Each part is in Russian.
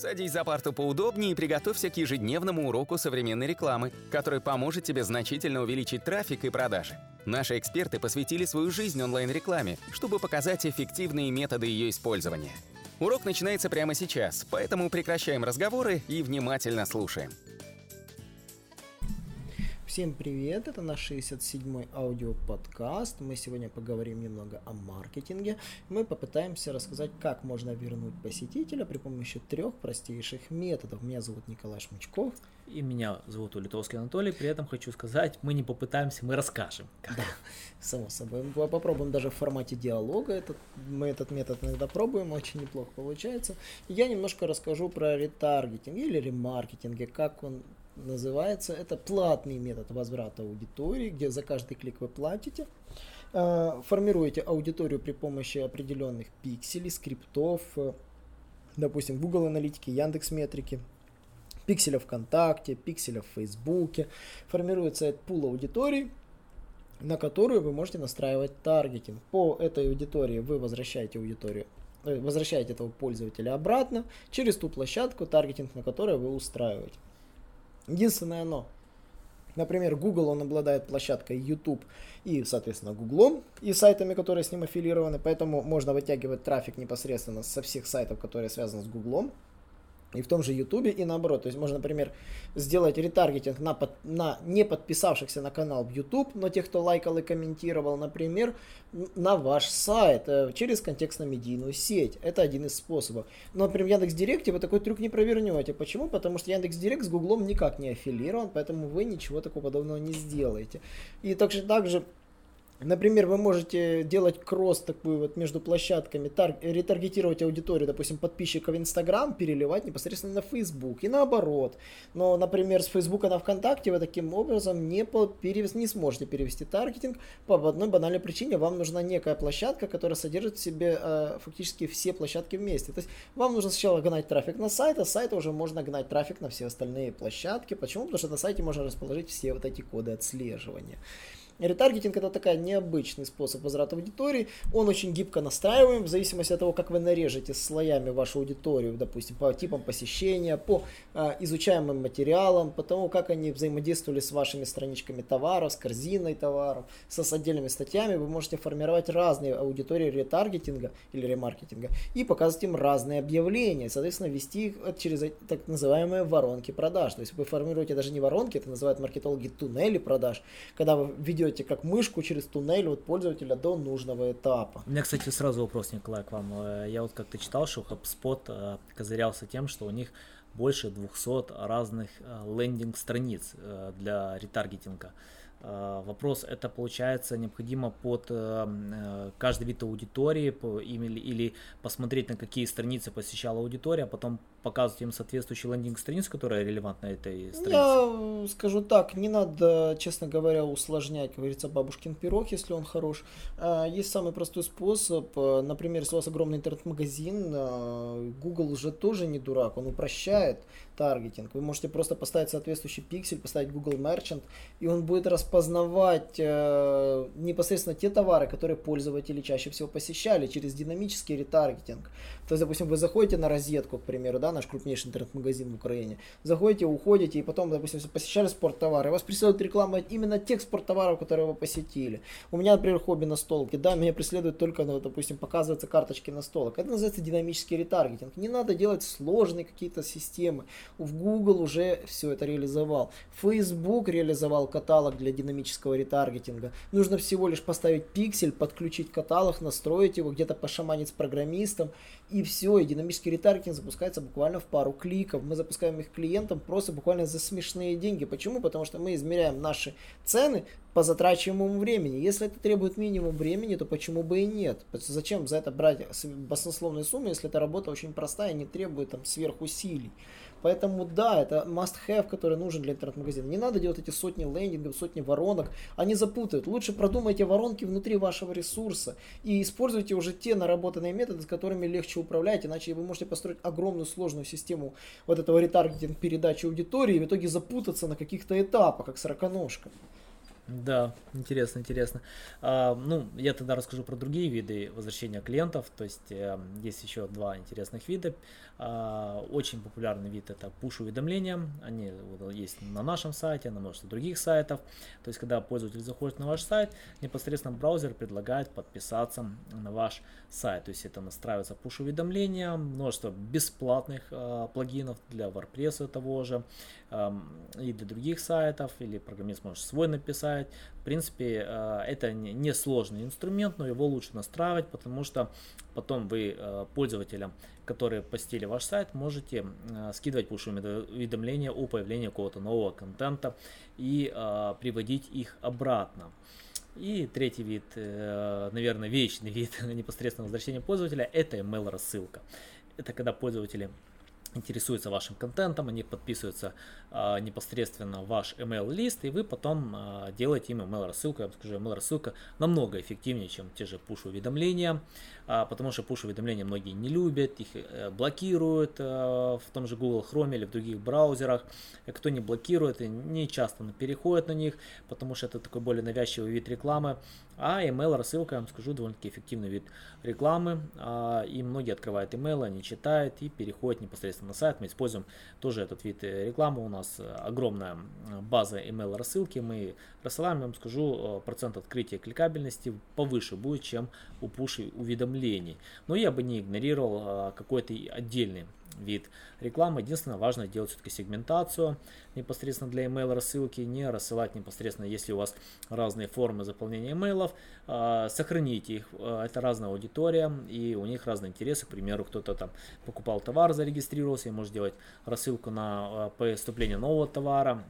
Садись за парту поудобнее и приготовься к ежедневному уроку современной рекламы, который поможет тебе значительно увеличить трафик и продажи. Наши эксперты посвятили свою жизнь онлайн-рекламе, чтобы показать эффективные методы ее использования. Урок начинается прямо сейчас, поэтому прекращаем разговоры и внимательно слушаем. Всем привет, это наш 67-й аудиоподкаст. Мы сегодня поговорим немного о маркетинге. Мы попытаемся рассказать, как можно вернуть посетителя при помощи трех простейших методов. Меня зовут Николай Шмычков. И меня зовут Улитовский Анатолий. При этом хочу сказать, мы не попытаемся, мы расскажем. Как. Да, само собой. Мы попробуем даже в формате диалога. Этот, мы этот метод иногда пробуем, очень неплохо получается. Я немножко расскажу про ретаргетинг или ремаркетинг, как он называется. Это платный метод возврата аудитории, где за каждый клик вы платите. Э, формируете аудиторию при помощи определенных пикселей, скриптов, э, допустим, Google аналитики, Яндекс метрики, пикселя ВКонтакте, пикселя в Фейсбуке. Формируется этот пул аудитории, на которую вы можете настраивать таргетинг. По этой аудитории вы возвращаете аудиторию э, возвращаете этого пользователя обратно через ту площадку, таргетинг на которой вы устраиваете. Единственное но, например, Google, он обладает площадкой YouTube и, соответственно, Google и сайтами, которые с ним аффилированы, поэтому можно вытягивать трафик непосредственно со всех сайтов, которые связаны с Google и в том же Ютубе, и наоборот. То есть можно, например, сделать ретаргетинг на, под, на не подписавшихся на канал в YouTube, но тех, кто лайкал и комментировал, например, на ваш сайт э, через контекстно-медийную сеть. Это один из способов. Но, например, в Яндекс.Директе вы такой трюк не провернете. Почему? Потому что Яндекс.Директ с Гуглом никак не аффилирован, поэтому вы ничего такого подобного не сделаете. И также, также Например, вы можете делать кросс такой вот между площадками, тар- ретаргетировать аудиторию, допустим, подписчиков Инстаграм, переливать непосредственно на Фейсбук и наоборот. Но, например, с Фейсбука на ВКонтакте вы таким образом не, по- перевес- не сможете перевести таргетинг по одной банальной причине. Вам нужна некая площадка, которая содержит в себе э, фактически все площадки вместе. То есть вам нужно сначала гнать трафик на сайт, а с сайта уже можно гнать трафик на все остальные площадки. Почему? Потому что на сайте можно расположить все вот эти коды отслеживания. Ретаргетинг это такой необычный способ возврата аудитории. Он очень гибко настраиваем в зависимости от того, как вы нарежете слоями вашу аудиторию, допустим, по типам посещения, по а, изучаемым материалам, по тому, как они взаимодействовали с вашими страничками товаров, с корзиной товаров, со, с отдельными статьями. Вы можете формировать разные аудитории ретаргетинга или ремаркетинга и показывать им разные объявления. Соответственно, вести их через так называемые воронки продаж. То есть вы формируете даже не воронки, это называют маркетологи туннели продаж, когда вы ведете ведете как мышку через туннель от пользователя до нужного этапа. У меня, кстати, сразу вопрос, Николай, к вам. Э, я вот как-то читал, что HubSpot э, козырялся тем, что у них больше 200 разных э, лендинг-страниц для ретаргетинга. Вопрос, это получается необходимо под каждый вид аудитории или, или посмотреть, на какие страницы посещала аудитория, а потом показывать им соответствующий лендинг-страницу, которая релевантна этой странице? Я скажу так, не надо, честно говоря, усложнять, как говорится, бабушкин пирог, если он хорош. А, есть самый простой способ, например, если у вас огромный интернет-магазин, Google уже тоже не дурак, он упрощает таргетинг. Вы можете просто поставить соответствующий пиксель, поставить Google Merchant, и он будет распознавать э, непосредственно те товары, которые пользователи чаще всего посещали через динамический ретаргетинг. То есть, допустим, вы заходите на розетку, к примеру, да, наш крупнейший интернет-магазин в Украине. Заходите, уходите, и потом, допустим, посещали спорттовары, вас преследует реклама именно тех спорттоваров, которые вы посетили. У меня, например, хобби на столке, да, меня преследует только, ну, допустим, показываются карточки на столок. Это называется динамический ретаргетинг. Не надо делать сложные какие-то системы. В Google уже все это реализовал. Facebook реализовал каталог для динамического ретаргетинга. Нужно всего лишь поставить пиксель, подключить каталог, настроить его, где-то пошаманить с программистом, и все, и динамический ретаргетинг запускается буквально в пару кликов. Мы запускаем их клиентам просто буквально за смешные деньги. Почему? Потому что мы измеряем наши цены по затрачиваемому времени. Если это требует минимум времени, то почему бы и нет? Зачем за это брать баснословные суммы, если эта работа очень простая и не требует там сверхусилий? Поэтому да, это must-have, который нужен для интернет-магазина. Не надо делать эти сотни лендингов, сотни воронок. Они запутают. Лучше продумайте воронки внутри вашего ресурса и используйте уже те наработанные методы, с которыми легче управлять, иначе вы можете построить огромную сложную систему вот этого ретаргетинг передачи аудитории и в итоге запутаться на каких-то этапах, как сороконожка. Да, интересно, интересно. А, ну, я тогда расскажу про другие виды возвращения клиентов. То есть э, есть еще два интересных вида. А, очень популярный вид это push-уведомления. Они есть на нашем сайте, на множестве других сайтов. То есть, когда пользователь заходит на ваш сайт, непосредственно браузер предлагает подписаться на ваш сайт. То есть, это настраивается push-уведомления, множество бесплатных э, плагинов для WordPress того же э, и для других сайтов, или программист может свой написать. Принципе, э, это не сложный инструмент, но его лучше настраивать, потому что потом вы э, пользователям которые посетили ваш сайт, можете э, скидывать push-уведомления о появлении какого-то нового контента и приводить их обратно. И третий вид, наверное, вечный вид непосредственного возвращения пользователя, это email рассылка. Это когда пользователи интересуются вашим контентом, они подписываются а, непосредственно в ваш email лист, и вы потом а, делаете им email рассылку. Я вам скажу, email рассылка намного эффективнее, чем те же push уведомления, а, потому что push уведомления многие не любят, их а, блокируют а, в том же Google Chrome или в других браузерах. И кто не блокирует, не часто переходит на них, потому что это такой более навязчивый вид рекламы. А email рассылка, я вам скажу, довольно-таки эффективный вид рекламы. А, и многие открывают email, они читают и переходят непосредственно на сайт. Мы используем тоже этот вид э, рекламы. У нас огромная база email рассылки. Мы рассылаем, я вам скажу, э, процент открытия кликабельности повыше будет, чем у push уведомлений. Но я бы не игнорировал какой-то отдельный вид рекламы. Единственное, важно делать все-таки сегментацию непосредственно для email рассылки, не рассылать непосредственно, если у вас разные формы заполнения имейлов, а, сохраните их, а, это разная аудитория и у них разные интересы, к примеру, кто-то там покупал товар, зарегистрировался и может делать рассылку на а, поступление нового товара,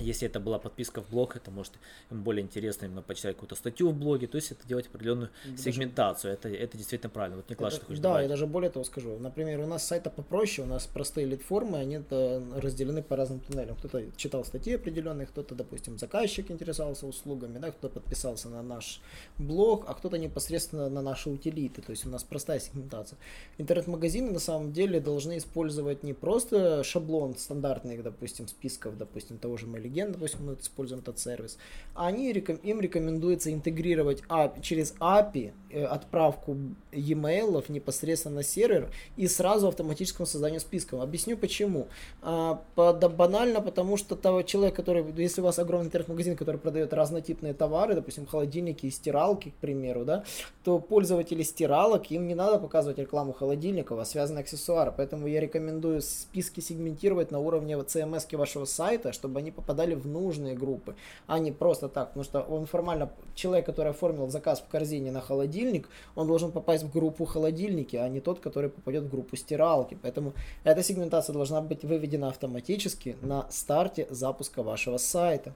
если это была подписка в блог, это может им более интересно именно почитать какую-то статью в блоге, то есть это делать определенную даже, сегментацию. Это, это действительно правильно. Вот Николай, это, что хочешь Да, добавить? я даже более того скажу. Например, у нас сайта попроще, у нас простые лид-формы, они это разделены по разным туннелям. Кто-то читал статьи определенные, кто-то, допустим, заказчик интересовался услугами, да, кто-то подписался на наш блог, а кто-то непосредственно на наши утилиты. То есть у нас простая сегментация. Интернет-магазины на самом деле должны использовать не просто шаблон стандартных, допустим, списков, допустим, того же Mail легенд, допустим, мы используем этот сервис, они, им рекомендуется интегрировать API, через API э, отправку e-mail непосредственно на сервер и сразу автоматическому созданию списков. Объясню почему. А, банально, потому что того человек, который, если у вас огромный интернет-магазин, который продает разнотипные товары, допустим, холодильники и стиралки, к примеру, да, то пользователи стиралок, им не надо показывать рекламу холодильников, а связанные аксессуары. Поэтому я рекомендую списки сегментировать на уровне CMS вашего сайта, чтобы они попадали попадали в нужные группы, а не просто так. Потому что он формально, человек, который оформил заказ в корзине на холодильник, он должен попасть в группу холодильники, а не тот, который попадет в группу стиралки. Поэтому эта сегментация должна быть выведена автоматически на старте запуска вашего сайта.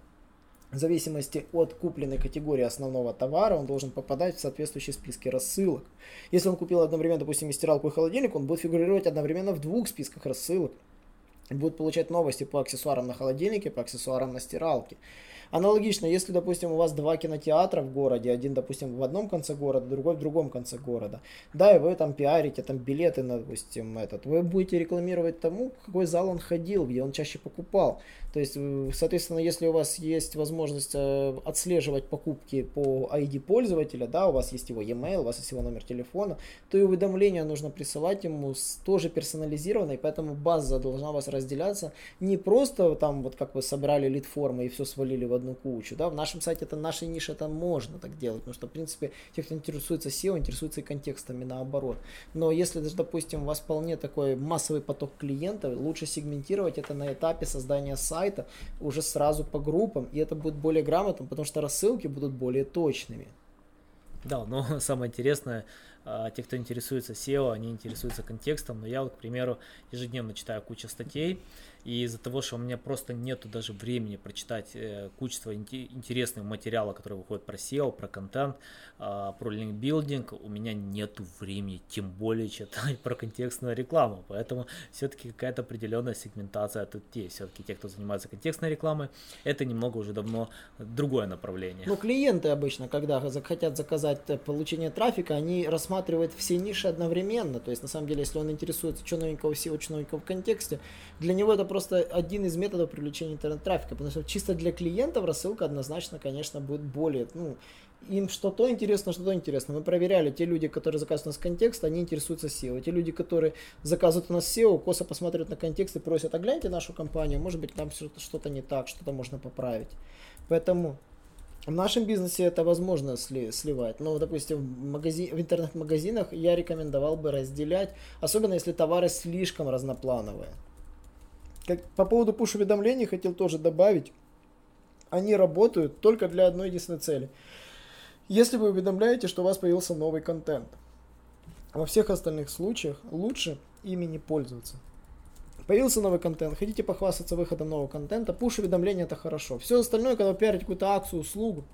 В зависимости от купленной категории основного товара, он должен попадать в соответствующие списки рассылок. Если он купил одновременно, допустим, и стиралку и холодильник, он будет фигурировать одновременно в двух списках рассылок будут получать новости по аксессуарам на холодильнике, по аксессуарам на стиралке. Аналогично, если, допустим, у вас два кинотеатра в городе, один, допустим, в одном конце города, другой в другом конце города, да, и вы там пиарите там билеты, допустим, этот, вы будете рекламировать тому, какой зал он ходил, где он чаще покупал. То есть, э, соответственно, если у вас есть возможность э, отслеживать покупки по ID пользователя, да, у вас есть его e-mail, у вас есть его номер телефона, то и уведомления нужно присылать ему тоже персонализированно, и поэтому база должна вас разделяться не просто там вот как вы собрали лид формы и все свалили в одну кучу, да, в нашем сайте это нашей нише это можно так делать, потому что в принципе те, кто интересуется SEO, интересуются и контекстами наоборот. Но если даже, допустим, у вас вполне такой массовый поток клиентов, лучше сегментировать это на этапе создания сайта уже сразу по группам, и это будет более грамотно, потому что рассылки будут более точными. Да, но самое интересное, а, те, кто интересуется SEO, они интересуются контекстом, но я вот, к примеру, ежедневно читаю кучу статей, и из-за того, что у меня просто нету даже времени прочитать э, кучество интересного материала, который выходит про SEO, про контент, э, про линкбилдинг, у меня нету времени, тем более читать про контекстную рекламу. Поэтому все-таки какая-то определенная сегментация тут есть. Все-таки те, кто занимается контекстной рекламой, это немного уже давно другое направление. Ну, клиенты обычно, когда хотят заказать э, получение трафика, они рассматривают все ниши одновременно. То есть, на самом деле, если он интересуется, что новенького в SEO, что новенького в контексте, для него это просто один из методов привлечения интернет-трафика, потому что чисто для клиентов рассылка однозначно, конечно, будет более, ну, им что-то интересно, что-то интересно. Мы проверяли, те люди, которые заказывают у нас контекст, они интересуются SEO. Те люди, которые заказывают у нас SEO, косо посмотрят на контекст и просят, а гляньте нашу компанию, может быть там что-то не так, что-то можно поправить. Поэтому в нашем бизнесе это возможно сли, сливать, но, допустим, в, магази, в интернет-магазинах я рекомендовал бы разделять, особенно если товары слишком разноплановые. Как, по поводу пуш-уведомлений хотел тоже добавить, они работают только для одной единственной цели. Если вы уведомляете, что у вас появился новый контент, во всех остальных случаях лучше ими не пользоваться. Появился новый контент, хотите похвастаться выходом нового контента, пуш-уведомления это хорошо. Все остальное, когда вы пиарите какую-то акцию, услугу,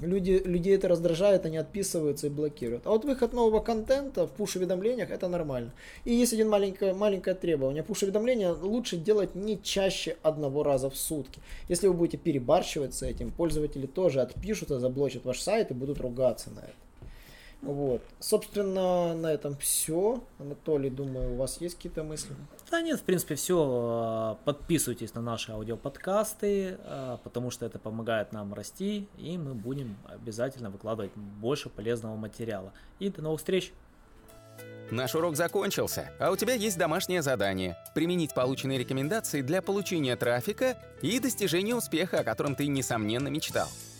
люди, людей это раздражает, они отписываются и блокируют. А вот выход нового контента в пуш-уведомлениях это нормально. И есть один маленькое, маленькое требование. Пуш-уведомления лучше делать не чаще одного раза в сутки. Если вы будете перебарщивать с этим, пользователи тоже отпишутся, заблочат ваш сайт и будут ругаться на это. Вот. Собственно, на этом все. Анатолий, думаю, у вас есть какие-то мысли? Да нет, в принципе, все. Подписывайтесь на наши аудиоподкасты, а, потому что это помогает нам расти, и мы будем обязательно выкладывать больше полезного материала. И до новых встреч! Наш урок закончился, а у тебя есть домашнее задание – применить полученные рекомендации для получения трафика и достижения успеха, о котором ты, несомненно, мечтал.